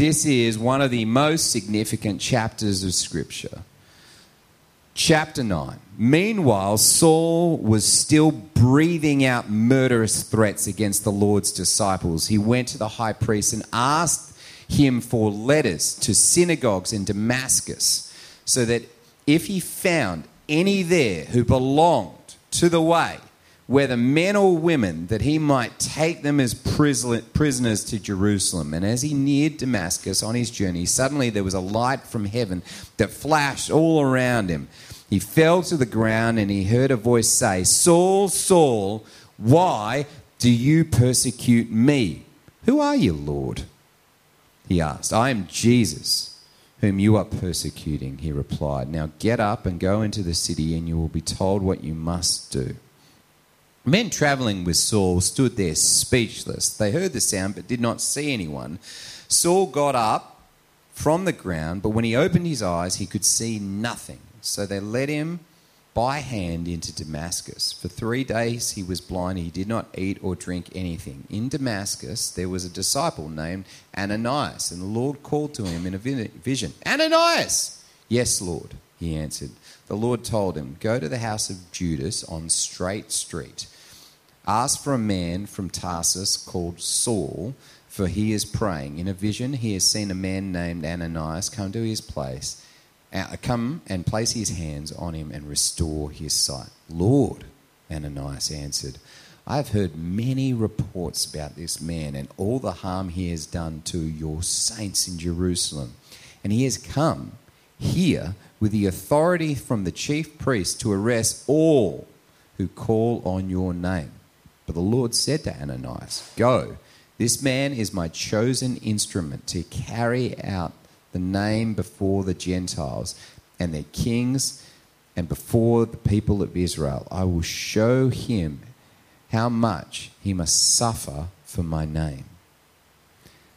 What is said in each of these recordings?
this is one of the most significant chapters of Scripture. Chapter 9. Meanwhile, Saul was still breathing out murderous threats against the Lord's disciples. He went to the high priest and asked him for letters to synagogues in Damascus, so that if he found any there who belonged to the way, whether men or women, that he might take them as prisoners to Jerusalem. And as he neared Damascus on his journey, suddenly there was a light from heaven that flashed all around him. He fell to the ground and he heard a voice say, Saul, Saul, why do you persecute me? Who are you, Lord? He asked. I am Jesus, whom you are persecuting, he replied. Now get up and go into the city, and you will be told what you must do. Men traveling with Saul stood there speechless. They heard the sound but did not see anyone. Saul got up from the ground, but when he opened his eyes, he could see nothing. So they led him by hand into Damascus. For three days he was blind, he did not eat or drink anything. In Damascus there was a disciple named Ananias, and the Lord called to him in a vision Ananias! Yes, Lord, he answered. The Lord told him, Go to the house of Judas on Straight Street Ask for a man from Tarsus called Saul, for he is praying. In a vision, he has seen a man named Ananias come to his place, uh, come and place his hands on him and restore his sight. Lord, Ananias answered, I have heard many reports about this man and all the harm he has done to your saints in Jerusalem. And he has come here with the authority from the chief priest to arrest all who call on your name. But the Lord said to Ananias, Go, this man is my chosen instrument to carry out the name before the Gentiles and their kings and before the people of Israel. I will show him how much he must suffer for my name.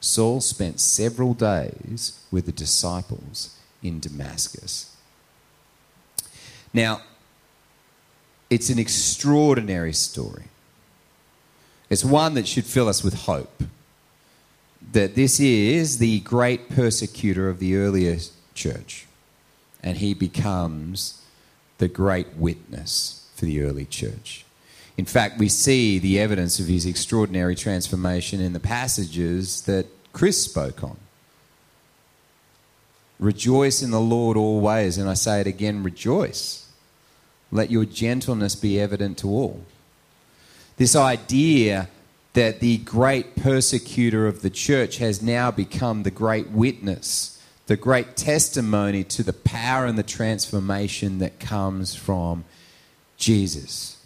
Saul spent several days with the disciples in Damascus. Now, it's an extraordinary story. It's one that should fill us with hope that this is the great persecutor of the earlier church, and he becomes the great witness for the early church. In fact, we see the evidence of his extraordinary transformation in the passages that Chris spoke on. Rejoice in the Lord always, and I say it again rejoice. Let your gentleness be evident to all. This idea that the great persecutor of the church has now become the great witness, the great testimony to the power and the transformation that comes from Jesus.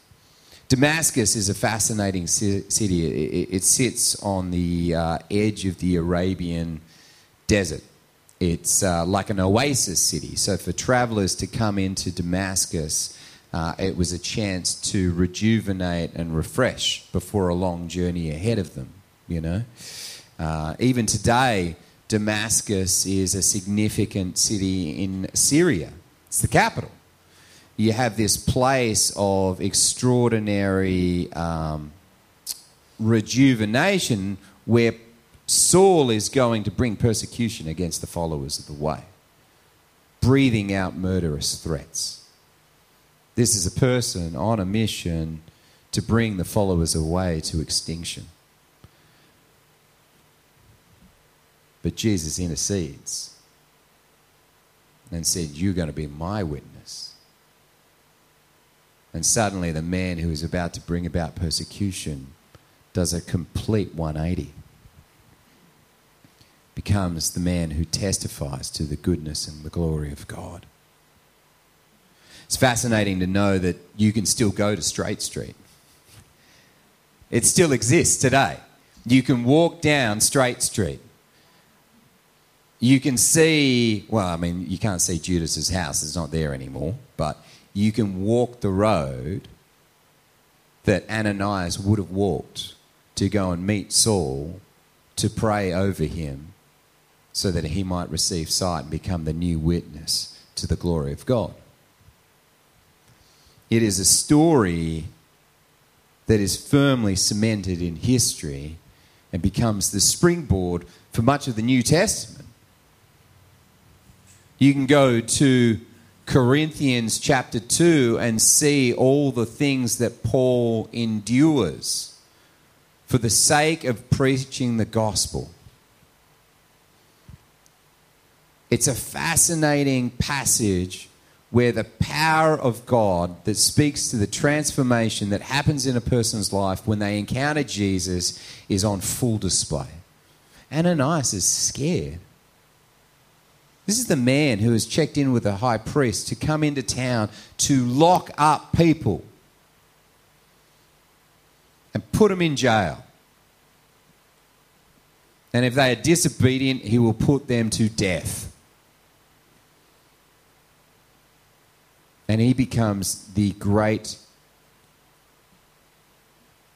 Damascus is a fascinating city. It sits on the uh, edge of the Arabian desert. It's uh, like an oasis city. So, for travelers to come into Damascus, uh, it was a chance to rejuvenate and refresh before a long journey ahead of them, you know. Uh, even today, Damascus is a significant city in Syria, it's the capital. You have this place of extraordinary um, rejuvenation where Saul is going to bring persecution against the followers of the way, breathing out murderous threats. This is a person on a mission to bring the followers away to extinction. But Jesus intercedes and said, You're going to be my witness. And suddenly, the man who is about to bring about persecution does a complete 180. Becomes the man who testifies to the goodness and the glory of God. It's fascinating to know that you can still go to Straight Street. It still exists today. You can walk down Straight Street. you can see, well, I mean, you can't see Judas's house, it's not there anymore, but you can walk the road that Ananias would have walked to go and meet Saul to pray over him so that he might receive sight and become the new witness to the glory of God. It is a story that is firmly cemented in history and becomes the springboard for much of the New Testament. You can go to Corinthians chapter 2 and see all the things that Paul endures for the sake of preaching the gospel. It's a fascinating passage where the power of God that speaks to the transformation that happens in a person's life when they encounter Jesus is on full display. Ananias is scared. This is the man who has checked in with the high priest to come into town to lock up people and put them in jail. And if they are disobedient, he will put them to death. And he becomes the great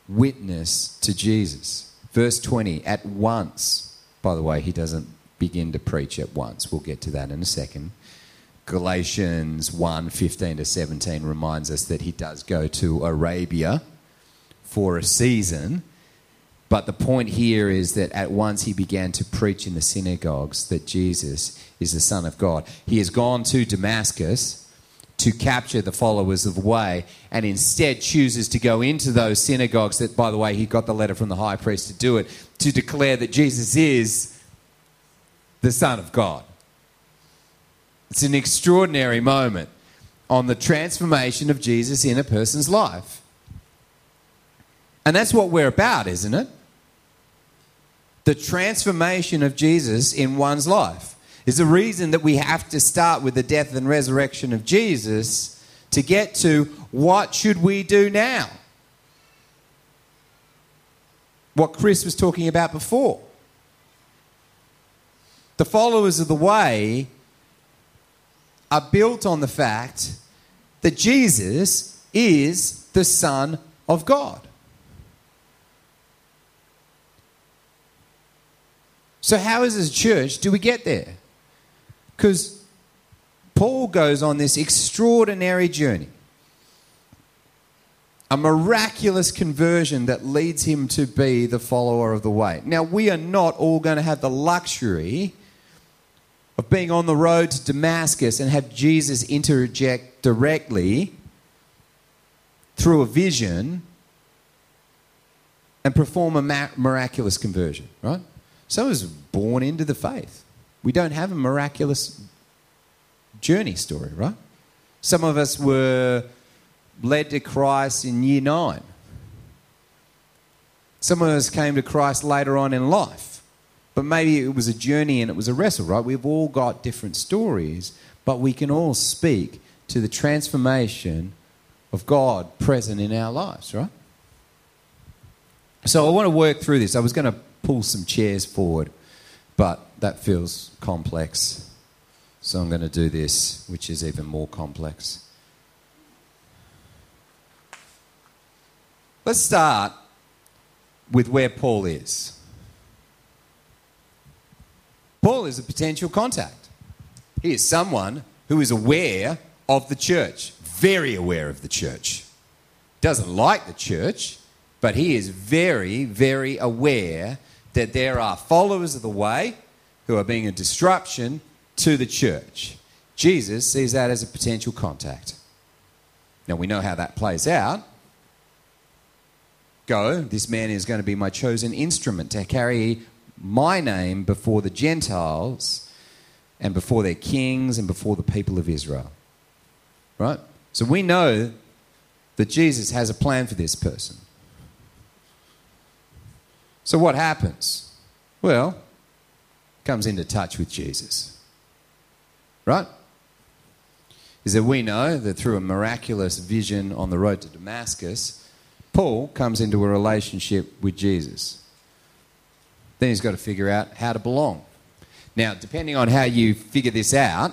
witness to Jesus. Verse 20, at once, by the way, he doesn't begin to preach at once. We'll get to that in a second. Galatians 1 15 to 17 reminds us that he does go to Arabia for a season. But the point here is that at once he began to preach in the synagogues that Jesus is the Son of God. He has gone to Damascus to capture the followers of the way and instead chooses to go into those synagogues that, by the way, he got the letter from the high priest to do it, to declare that Jesus is the Son of God. It's an extraordinary moment on the transformation of Jesus in a person's life. And that's what we're about, isn't it? The transformation of Jesus in one's life is the reason that we have to start with the death and resurrection of Jesus to get to what should we do now? What Chris was talking about before. The followers of the way are built on the fact that Jesus is the Son of God. So, how is a church do we get there? Because Paul goes on this extraordinary journey, a miraculous conversion that leads him to be the follower of the way. Now, we are not all going to have the luxury of being on the road to Damascus and have Jesus interject directly through a vision and perform a miraculous conversion, right? Someone was born into the faith. We don't have a miraculous journey story, right? Some of us were led to Christ in year nine. Some of us came to Christ later on in life. But maybe it was a journey and it was a wrestle, right? We've all got different stories, but we can all speak to the transformation of God present in our lives, right? So I want to work through this. I was going to pull some chairs forward, but that feels complex. So I'm going to do this, which is even more complex. Let's start with where Paul is. Paul is a potential contact. He is someone who is aware of the church, very aware of the church. Doesn't like the church, but he is very, very aware that there are followers of the way who are being a disruption to the church. Jesus sees that as a potential contact. Now we know how that plays out. Go, this man is going to be my chosen instrument to carry my name before the Gentiles and before their kings and before the people of Israel. Right? So we know that Jesus has a plan for this person. So what happens? Well, comes into touch with Jesus. Right? Is that we know that through a miraculous vision on the road to Damascus, Paul comes into a relationship with Jesus. Then he's got to figure out how to belong. Now, depending on how you figure this out,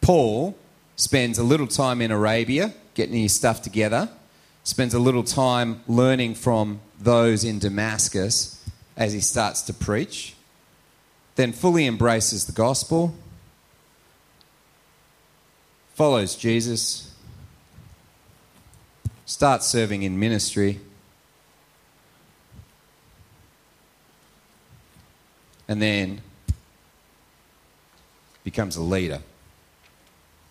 Paul spends a little time in Arabia getting his stuff together, spends a little time learning from those in Damascus as he starts to preach, then fully embraces the gospel, follows Jesus, starts serving in ministry. And then becomes a leader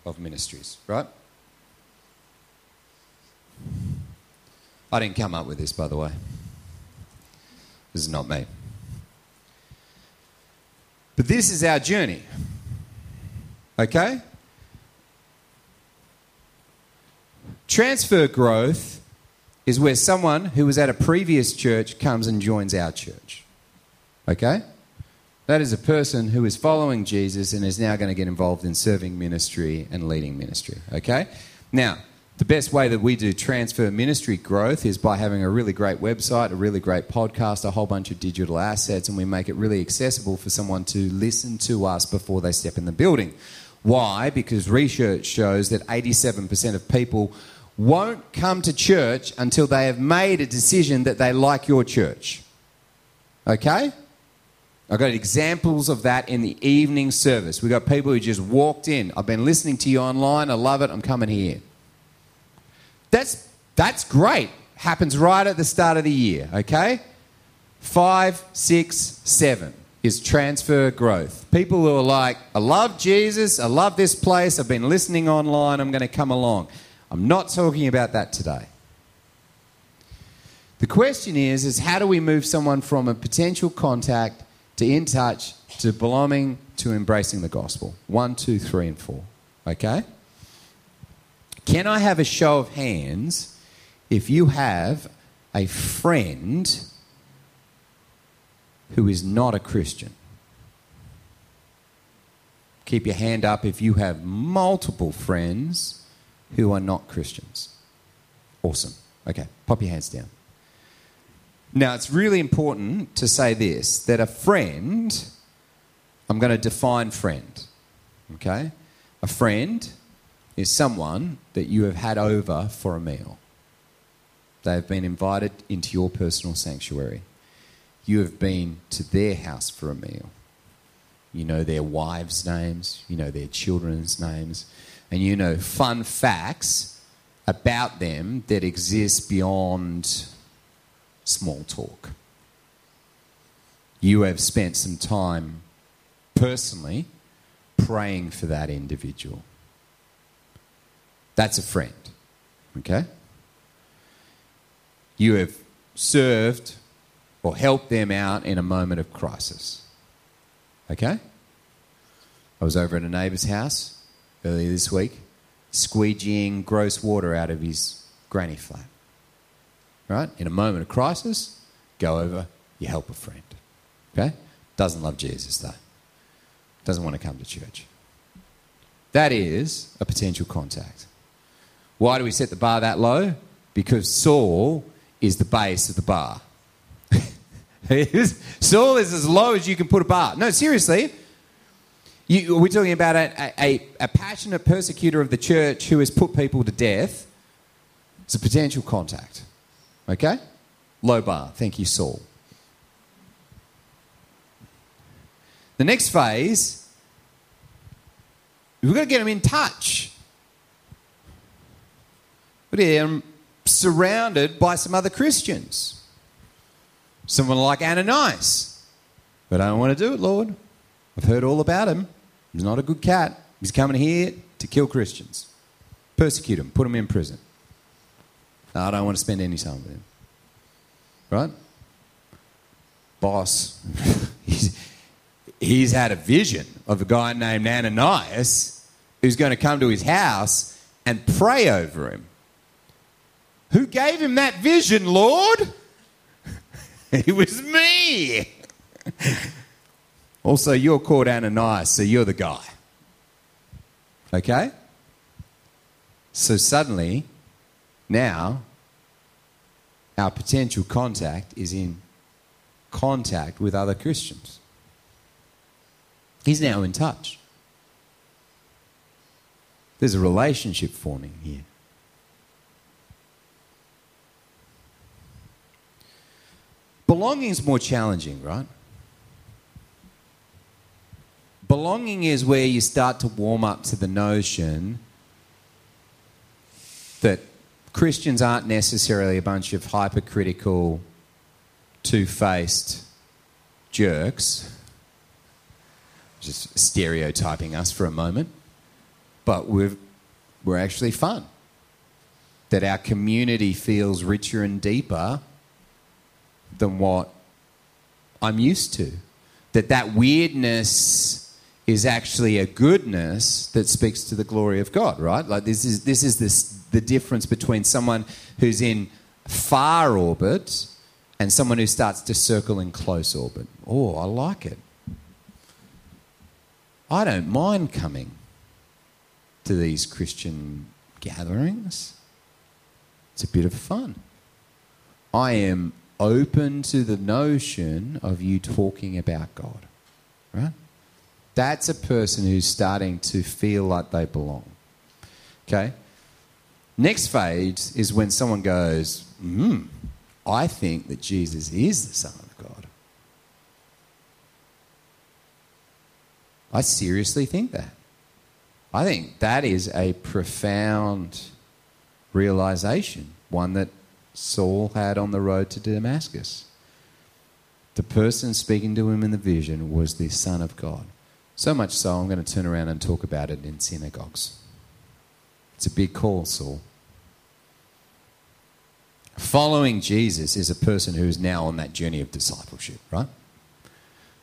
of ministries, right? I didn't come up with this, by the way. This is not me. But this is our journey. Okay? Transfer growth is where someone who was at a previous church comes and joins our church. Okay? That is a person who is following Jesus and is now going to get involved in serving ministry and leading ministry. Okay? Now, the best way that we do transfer ministry growth is by having a really great website, a really great podcast, a whole bunch of digital assets, and we make it really accessible for someone to listen to us before they step in the building. Why? Because research shows that 87% of people won't come to church until they have made a decision that they like your church. Okay? I've got examples of that in the evening service. We've got people who just walked in. I've been listening to you online. I love it. I'm coming here. That's, that's great. Happens right at the start of the year, okay? Five, six, seven is transfer growth. People who are like, I love Jesus. I love this place. I've been listening online. I'm going to come along. I'm not talking about that today. The question is, is how do we move someone from a potential contact to in touch, to belonging, to embracing the gospel. One, two, three, and four. Okay? Can I have a show of hands if you have a friend who is not a Christian? Keep your hand up if you have multiple friends who are not Christians. Awesome. Okay, pop your hands down. Now, it's really important to say this that a friend, I'm going to define friend, okay? A friend is someone that you have had over for a meal. They have been invited into your personal sanctuary. You have been to their house for a meal. You know their wives' names, you know their children's names, and you know fun facts about them that exist beyond small talk. You have spent some time personally praying for that individual. That's a friend. Okay? You have served or helped them out in a moment of crisis. Okay? I was over at a neighbour's house earlier this week, squeegeeing gross water out of his granny flat right? In a moment of crisis, go over, you help a friend. Okay? Doesn't love Jesus, though. Doesn't want to come to church. That is a potential contact. Why do we set the bar that low? Because Saul is the base of the bar. Saul is as low as you can put a bar. No, seriously. You, we're talking about a, a, a passionate persecutor of the church who has put people to death. It's a potential contact. Okay? Low bar. Thank you, Saul. The next phase, we've got to get them in touch. But yeah, I'm surrounded by some other Christians. Someone like Ananias. But I don't want to do it, Lord. I've heard all about him. He's not a good cat. He's coming here to kill Christians, persecute them, put them in prison. I don't want to spend any time with him. Right? Boss, he's, he's had a vision of a guy named Ananias who's going to come to his house and pray over him. Who gave him that vision, Lord? it was me. also, you're called Ananias, so you're the guy. Okay? So suddenly, now, our potential contact is in contact with other Christians. He's now in touch. There's a relationship forming here. Belonging is more challenging, right? Belonging is where you start to warm up to the notion that Christians aren't necessarily a bunch of hypercritical, two faced jerks, just stereotyping us for a moment, but we're, we're actually fun. That our community feels richer and deeper than what I'm used to. That that weirdness is actually a goodness that speaks to the glory of God, right? Like this is this is this the difference between someone who's in far orbit and someone who starts to circle in close orbit. Oh, I like it. I don't mind coming to these Christian gatherings. It's a bit of fun. I am open to the notion of you talking about God, right? That's a person who's starting to feel like they belong. Okay? Next phase is when someone goes, hmm, I think that Jesus is the Son of God. I seriously think that. I think that is a profound realization, one that Saul had on the road to Damascus. The person speaking to him in the vision was the Son of God. So much so, I'm going to turn around and talk about it in synagogues. It's a big call, Saul. Following Jesus is a person who is now on that journey of discipleship, right?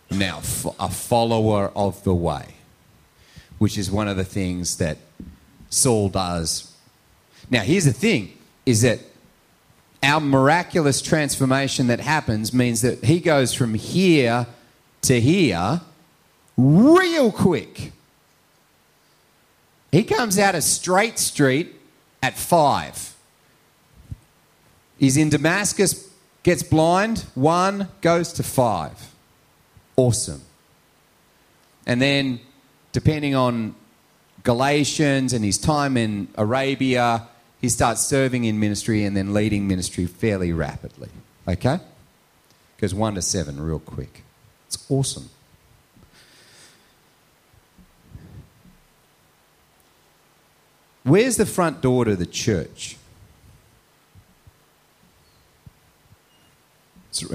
Now, a follower of the way, which is one of the things that Saul does. Now, here's the thing is that our miraculous transformation that happens means that he goes from here to here real quick. He comes out of Straight Street at five. He's in Damascus, gets blind, one goes to five. Awesome. And then, depending on Galatians and his time in Arabia, he starts serving in ministry and then leading ministry fairly rapidly. Okay? Goes one to seven real quick. It's awesome. Where's the front door to the church?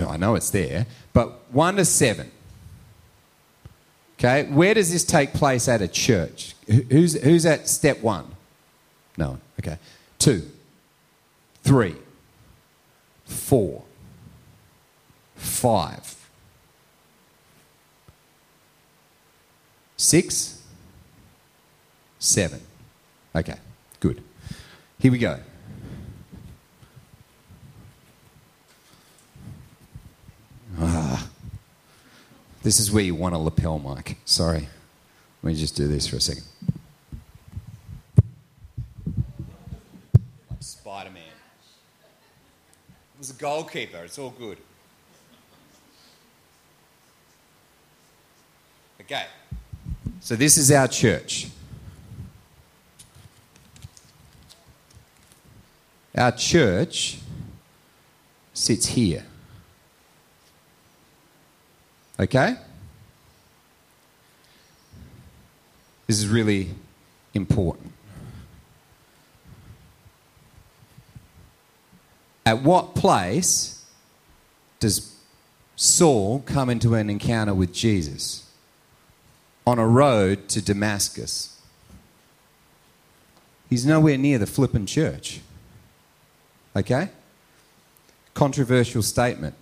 I know it's there, but 1 to 7. Okay, where does this take place at a church? Who's, who's at step one? No one. Okay. Two, three, four, five, six, seven. Okay, good. Here we go. This is where you want a lapel mic. Sorry. Let me just do this for a second. Like Spider Man. It was a goalkeeper. It's all good. Okay. So this is our church. Our church sits here. Okay? This is really important. At what place does Saul come into an encounter with Jesus? On a road to Damascus. He's nowhere near the flippin' church. Okay? Controversial statement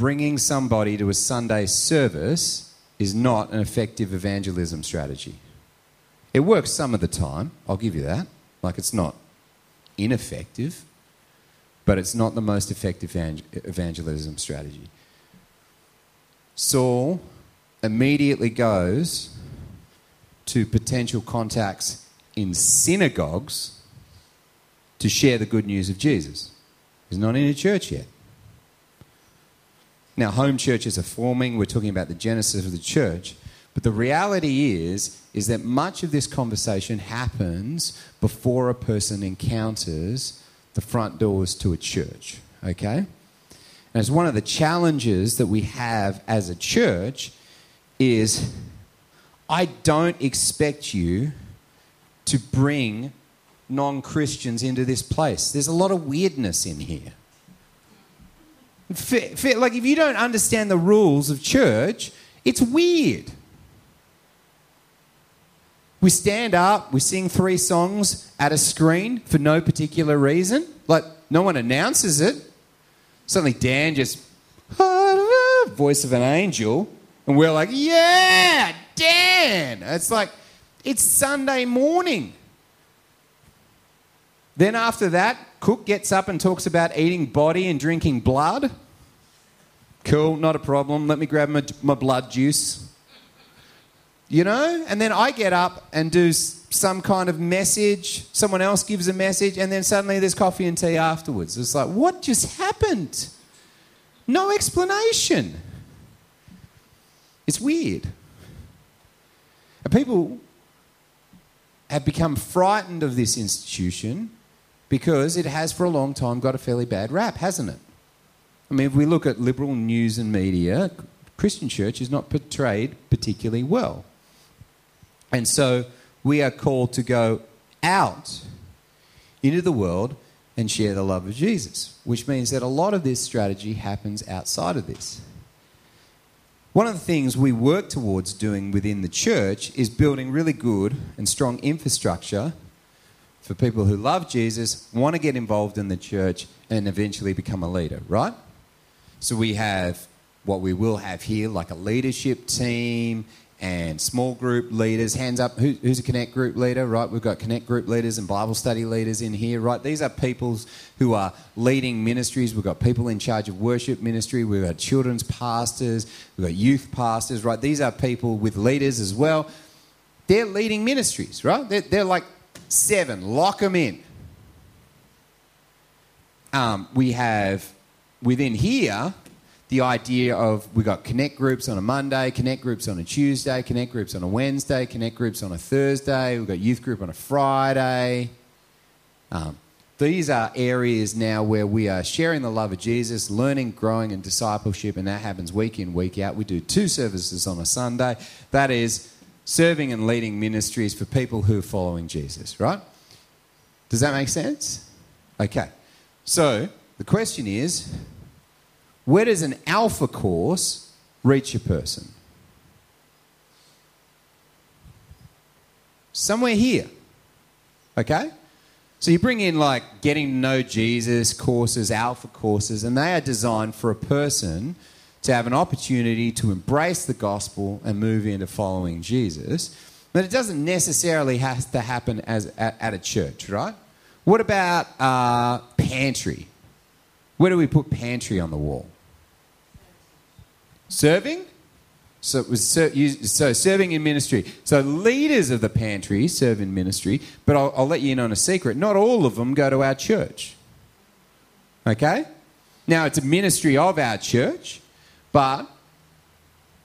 bringing somebody to a Sunday service is not an effective evangelism strategy. It works some of the time, I'll give you that. Like it's not ineffective, but it's not the most effective evangelism strategy. Saul immediately goes to potential contacts in synagogues to share the good news of Jesus. He's not in a church yet. Now, home churches are forming. We're talking about the genesis of the church. But the reality is, is that much of this conversation happens before a person encounters the front doors to a church. Okay? And it's one of the challenges that we have as a church is I don't expect you to bring non Christians into this place. There's a lot of weirdness in here. Like, if you don't understand the rules of church, it's weird. We stand up, we sing three songs at a screen for no particular reason. Like, no one announces it. Suddenly, Dan just, voice of an angel, and we're like, yeah, Dan. It's like, it's Sunday morning. Then after that, Cook gets up and talks about eating body and drinking blood. Cool, not a problem. Let me grab my, my blood juice. You know? And then I get up and do some kind of message. Someone else gives a message, and then suddenly there's coffee and tea afterwards. It's like, what just happened? No explanation. It's weird. And people have become frightened of this institution because it has for a long time got a fairly bad rap, hasn't it? I mean, if we look at liberal news and media, Christian church is not portrayed particularly well. And so we are called to go out into the world and share the love of Jesus, which means that a lot of this strategy happens outside of this. One of the things we work towards doing within the church is building really good and strong infrastructure for people who love Jesus, want to get involved in the church, and eventually become a leader, right? So we have what we will have here, like a leadership team and small group leaders. Hands up, Who, who's a Connect group leader, right? We've got Connect group leaders and Bible study leaders in here, right? These are people who are leading ministries. We've got people in charge of worship ministry. We've got children's pastors. We've got youth pastors, right? These are people with leaders as well. They're leading ministries, right? They're, they're like Seven, lock them in. Um, we have within here the idea of we've got connect groups on a Monday, connect groups on a Tuesday, connect groups on a Wednesday, connect groups on a Thursday, we've got youth group on a Friday. Um, these are areas now where we are sharing the love of Jesus, learning, growing, and discipleship, and that happens week in, week out. We do two services on a Sunday. That is serving and leading ministries for people who are following Jesus, right? Does that make sense? Okay. So the question is where does an alpha course reach a person? Somewhere here. Okay? So you bring in like getting to know Jesus courses, alpha courses, and they are designed for a person to have an opportunity to embrace the gospel and move into following Jesus. But it doesn't necessarily have to happen as, at, at a church, right? What about uh, pantry? Where do we put pantry on the wall? Serving? So, it was so serving in ministry. So leaders of the pantry serve in ministry, but I'll, I'll let you in on a secret. Not all of them go to our church. Okay? Now, it's a ministry of our church, but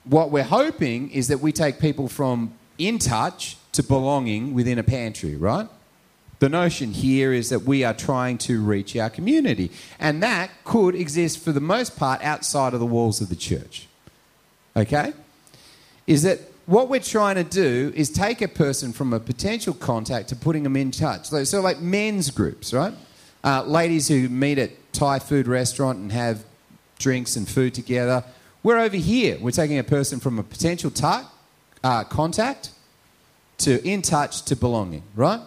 what we're hoping is that we take people from in touch to belonging within a pantry, right? The notion here is that we are trying to reach our community, and that could exist for the most part outside of the walls of the church. Okay? Is that what we're trying to do is take a person from a potential contact to putting them in touch. So, so like men's groups, right? Uh, ladies who meet at Thai food restaurant and have drinks and food together we're over here. We're taking a person from a potential uh, contact to in touch to belonging, right?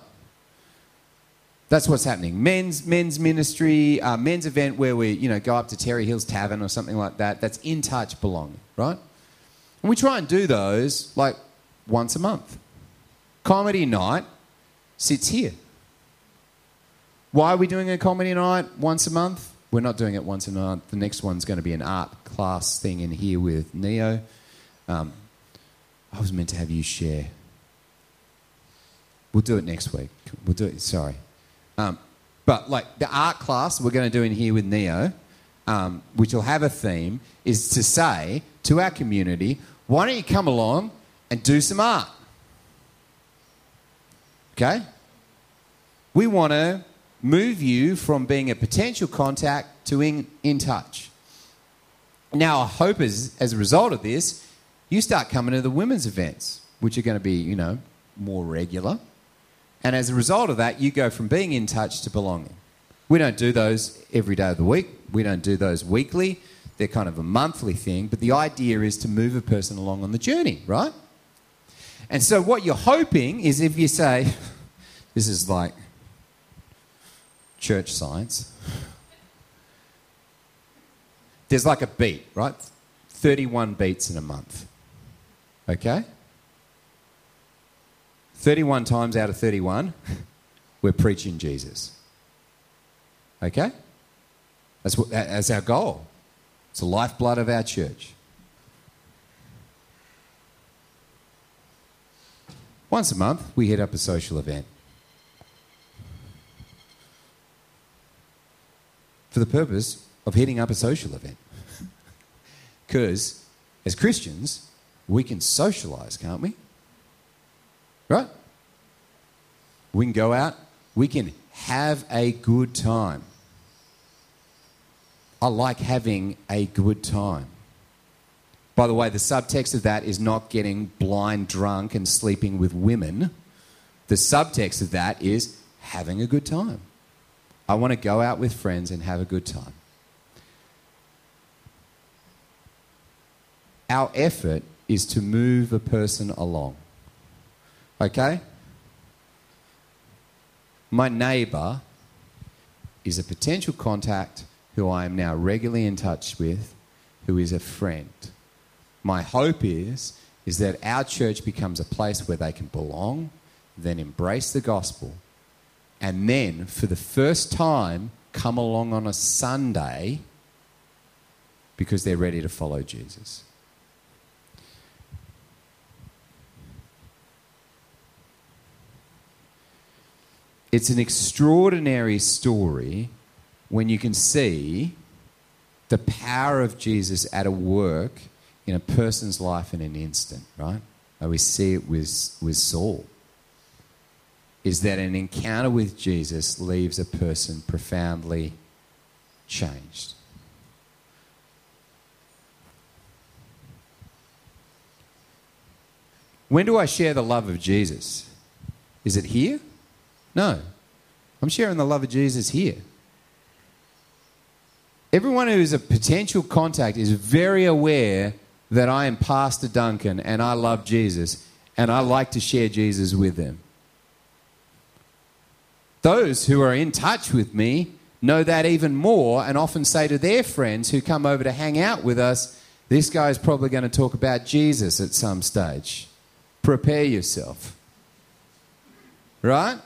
That's what's happening. Men's men's ministry, uh, men's event where we you know go up to Terrey Hills Tavern or something like that. That's in touch belonging, right? And we try and do those like once a month. Comedy night sits here. Why are we doing a comedy night once a month? We're not doing it once in a month. The next one's going to be an art class thing in here with Neo. Um, I was meant to have you share. We'll do it next week. We'll do it. Sorry, um, but like the art class we're going to do in here with Neo. um, which will have a theme, is to say to our community, why don't you come along and do some art? Okay? We want to move you from being a potential contact to in, in touch. Now, I hope as, as a result of this, you start coming to the women's events, which are going to be, you know, more regular. And as a result of that, you go from being in touch to belonging. We don't do those every day of the week. We don't do those weekly. They're kind of a monthly thing. But the idea is to move a person along on the journey, right? And so what you're hoping is if you say, this is like church science, there's like a beat, right? 31 beats in a month. Okay? 31 times out of 31, we're preaching Jesus. Okay? That's, what, that's our goal. It's the lifeblood of our church. Once a month, we hit up a social event. For the purpose of hitting up a social event. Because as Christians, we can socialize, can't we? Right? We can go out, we can have a good time. I like having a good time. By the way, the subtext of that is not getting blind drunk and sleeping with women. The subtext of that is having a good time. I want to go out with friends and have a good time. Our effort is to move a person along. Okay? My neighbour is a potential contact who I am now regularly in touch with, who is a friend. My hope is, is that our church becomes a place where they can belong, then embrace the gospel, and then for the first time come along on a Sunday because they're ready to follow Jesus. It's an extraordinary story when you can see the power of Jesus at a work in a person's life in an instant, right? And we see it with, with Saul. Is that an encounter with Jesus leaves a person profoundly changed. When do I share the love of Jesus? Is it here? No. I'm sharing the love of Jesus here. Everyone who is a potential contact is very aware that I am Pastor Duncan and I love Jesus and I like to share Jesus with them. Those who are in touch with me know that even more and often say to their friends who come over to hang out with us, this guy is probably going to talk about Jesus at some stage. Prepare yourself. Right?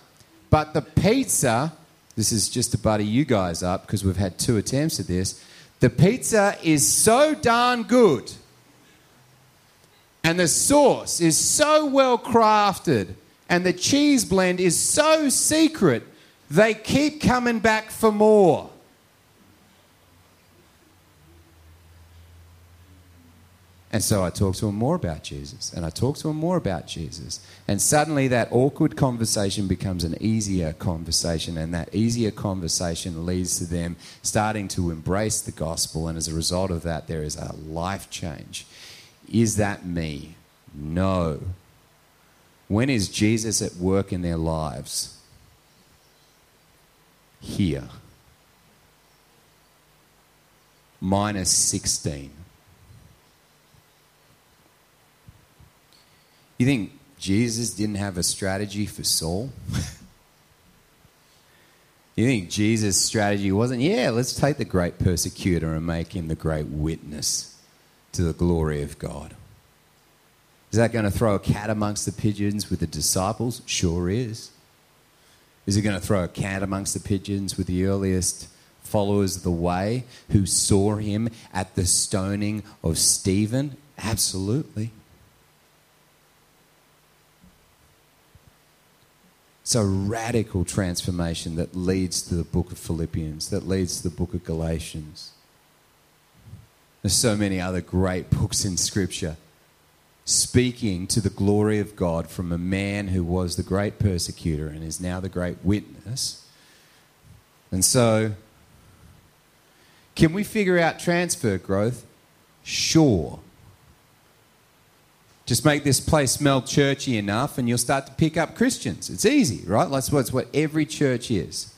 But the pizza, this is just to buddy you guys up because we've had two attempts at this. The pizza is so darn good. And the sauce is so well crafted. And the cheese blend is so secret. They keep coming back for more. And so I talked to him more about Jesus, and I talked to him more about Jesus. And suddenly that awkward conversation becomes an easier conversation, and that easier conversation leads to them starting to embrace the gospel. And as a result of that, there is a life change. Is that me? No. When is Jesus at work in their lives? Here. Minus 16. You think Jesus didn't have a strategy for Saul? you think Jesus' strategy wasn't, yeah, let's take the great persecutor and make him the great witness to the glory of God? Is that going to throw a cat amongst the pigeons with the disciples? Sure is. Is it going to throw a cat amongst the pigeons with the earliest followers of the way who saw him at the stoning of Stephen? Absolutely. It's a radical transformation that leads to the book of Philippians, that leads to the book of Galatians. There's so many other great books in Scripture speaking to the glory of God from a man who was the great persecutor and is now the great witness. And so, can we figure out transfer growth? Sure. Just make this place smell churchy enough and you'll start to pick up Christians. It's easy, right? That's what, what every church is.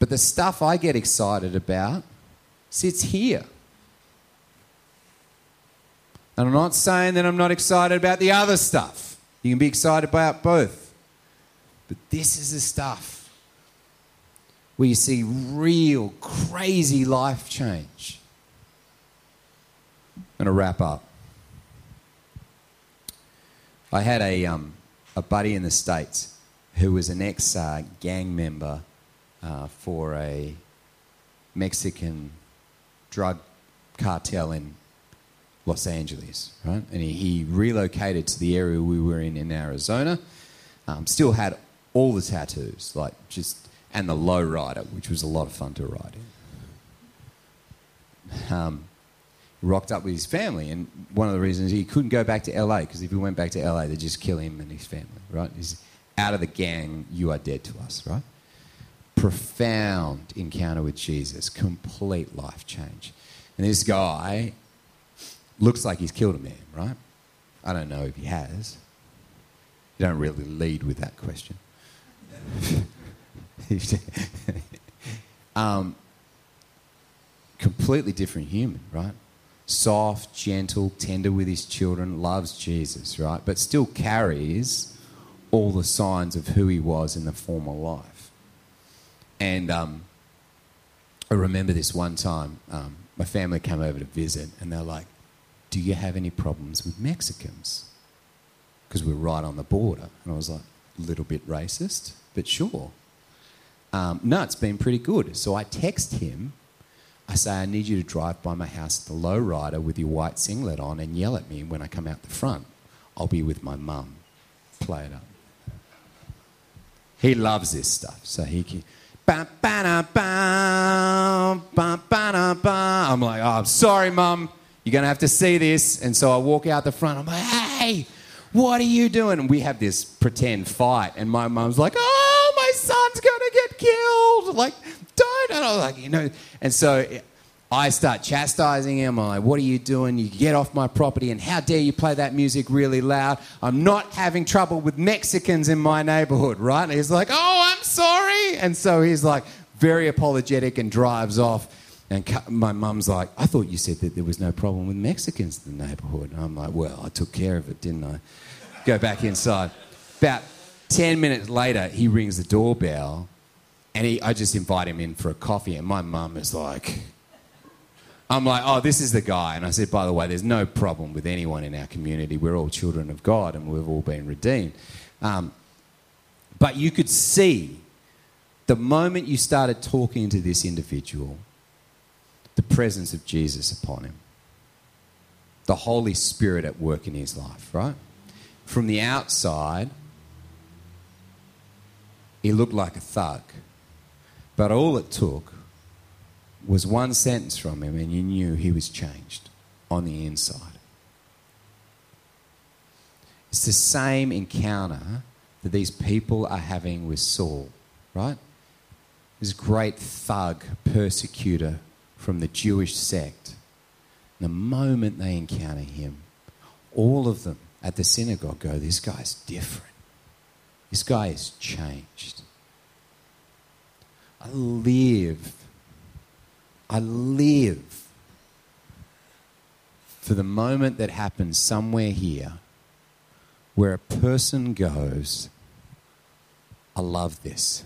But the stuff I get excited about sits here. And I'm not saying that I'm not excited about the other stuff. You can be excited about both. But this is the stuff where you see real, crazy life change. I'm going to wrap up. I had a, um, a buddy in the States who was an ex uh, gang member uh, for a Mexican drug cartel in Los Angeles, right? And he, he relocated to the area we were in in Arizona. Um, still had all the tattoos, like just, and the low rider, which was a lot of fun to ride in. Um, rocked up with his family, and one of the reasons he couldn't go back to LA because if he went back to LA, they'd just kill him and his family, right? He's out of the gang, you are dead to us, right? Profound encounter with Jesus, complete life change. And this guy looks like he's killed a man, right? I don't know if he has. You don't really lead with that question. um, completely different human, right? Soft, gentle, tender with his children, loves Jesus, right? But still carries all the signs of who he was in the former life. And um, I remember this one time, um, my family came over to visit, and they're like, do you have any problems with Mexicans? Because we're right on the border. And I was like, a little bit racist, but sure. Um, no, it's been pretty good. So I text him. I say, I need you to drive by my house, the low rider, with your white singlet on and yell at me when I come out the front. I'll be with my mum. Play it up. He loves this stuff. So he can. I'm like, oh, I'm sorry, mum. You're going to have to see this. And so I walk out the front. I'm like, hey, what are you doing? And we have this pretend fight. And my mum's like, oh, my son's going to get killed. Like, don't. And I was like, you know. And so I start chastising him. I'm like, what are you doing? You get off my property. And how dare you play that music really loud? I'm not having trouble with Mexicans in my neighborhood, right? And he's like, oh, I'm sorry. And so he's like, very apologetic and drives off. And my mum's like, I thought you said that there was no problem with Mexicans in the neighbourhood. And I'm like, well, I took care of it, didn't I? Go back inside. About 10 minutes later, he rings the doorbell and he, I just invite him in for a coffee. And my mum is like, I'm like, oh, this is the guy. And I said, by the way, there's no problem with anyone in our community. We're all children of God and we've all been redeemed. Um, but you could see the moment you started talking to this individual, the presence of Jesus upon him, the Holy Spirit at work in his life, right? From the outside, he looked like a thug. But all it took was one sentence from him, and you knew he was changed on the inside. It's the same encounter that these people are having with Saul, right? This great thug, persecutor, from the Jewish sect, the moment they encounter him, all of them at the synagogue go, This guy's different. This guy has changed. I live, I live for the moment that happens somewhere here where a person goes, I love this.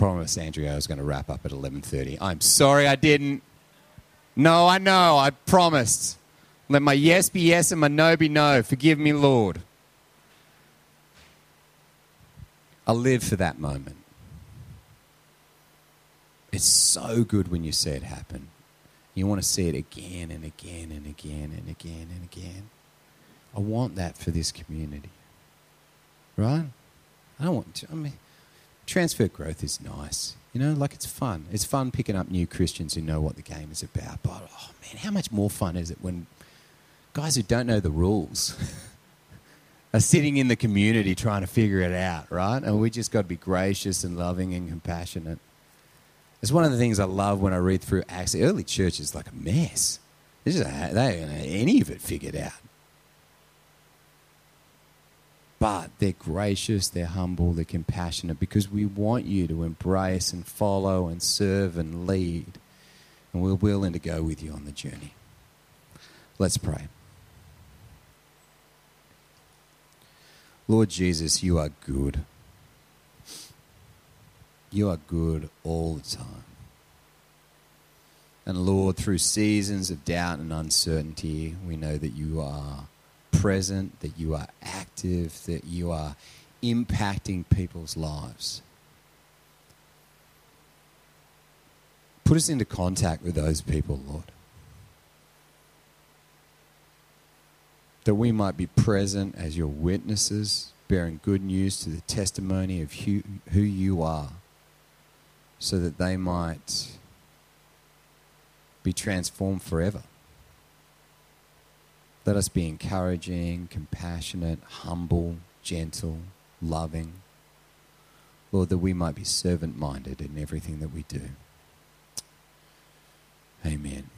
Promised Andrea I was going to wrap up at 11:30. I'm sorry I didn't. No, I know. I promised. Let my yes be yes and my no be no. Forgive me, Lord. I live for that moment. It's so good when you see it happen. You want to see it again and again and again and again and again. I want that for this community. Right? I don't want to. I mean, transfer growth is nice. You know, like it's fun. It's fun picking up new Christians who know what the game is about. But oh man, how much more fun is it when guys who don't know the rules are sitting in the community trying to figure it out, right? And we just got to be gracious and loving and compassionate. It's one of the things I love when I read through Acts. The early church is like a mess. Is a, they don't have any of it figured out. But they're gracious, they're humble, they're compassionate because we want you to embrace and follow and serve and lead. And we're willing to go with you on the journey. Let's pray. Lord Jesus, you are good. You are good all the time. And Lord, through seasons of doubt and uncertainty, we know that you are present, that you are active, that you are impacting people's lives. Put us into contact with those people, Lord. That we might be present as your witnesses, bearing good news to the testimony of who, who you are, so that they might be transformed forever. Let us be encouraging, compassionate, humble, gentle, loving. Lord, that we might be servant minded in everything that we do. Amen.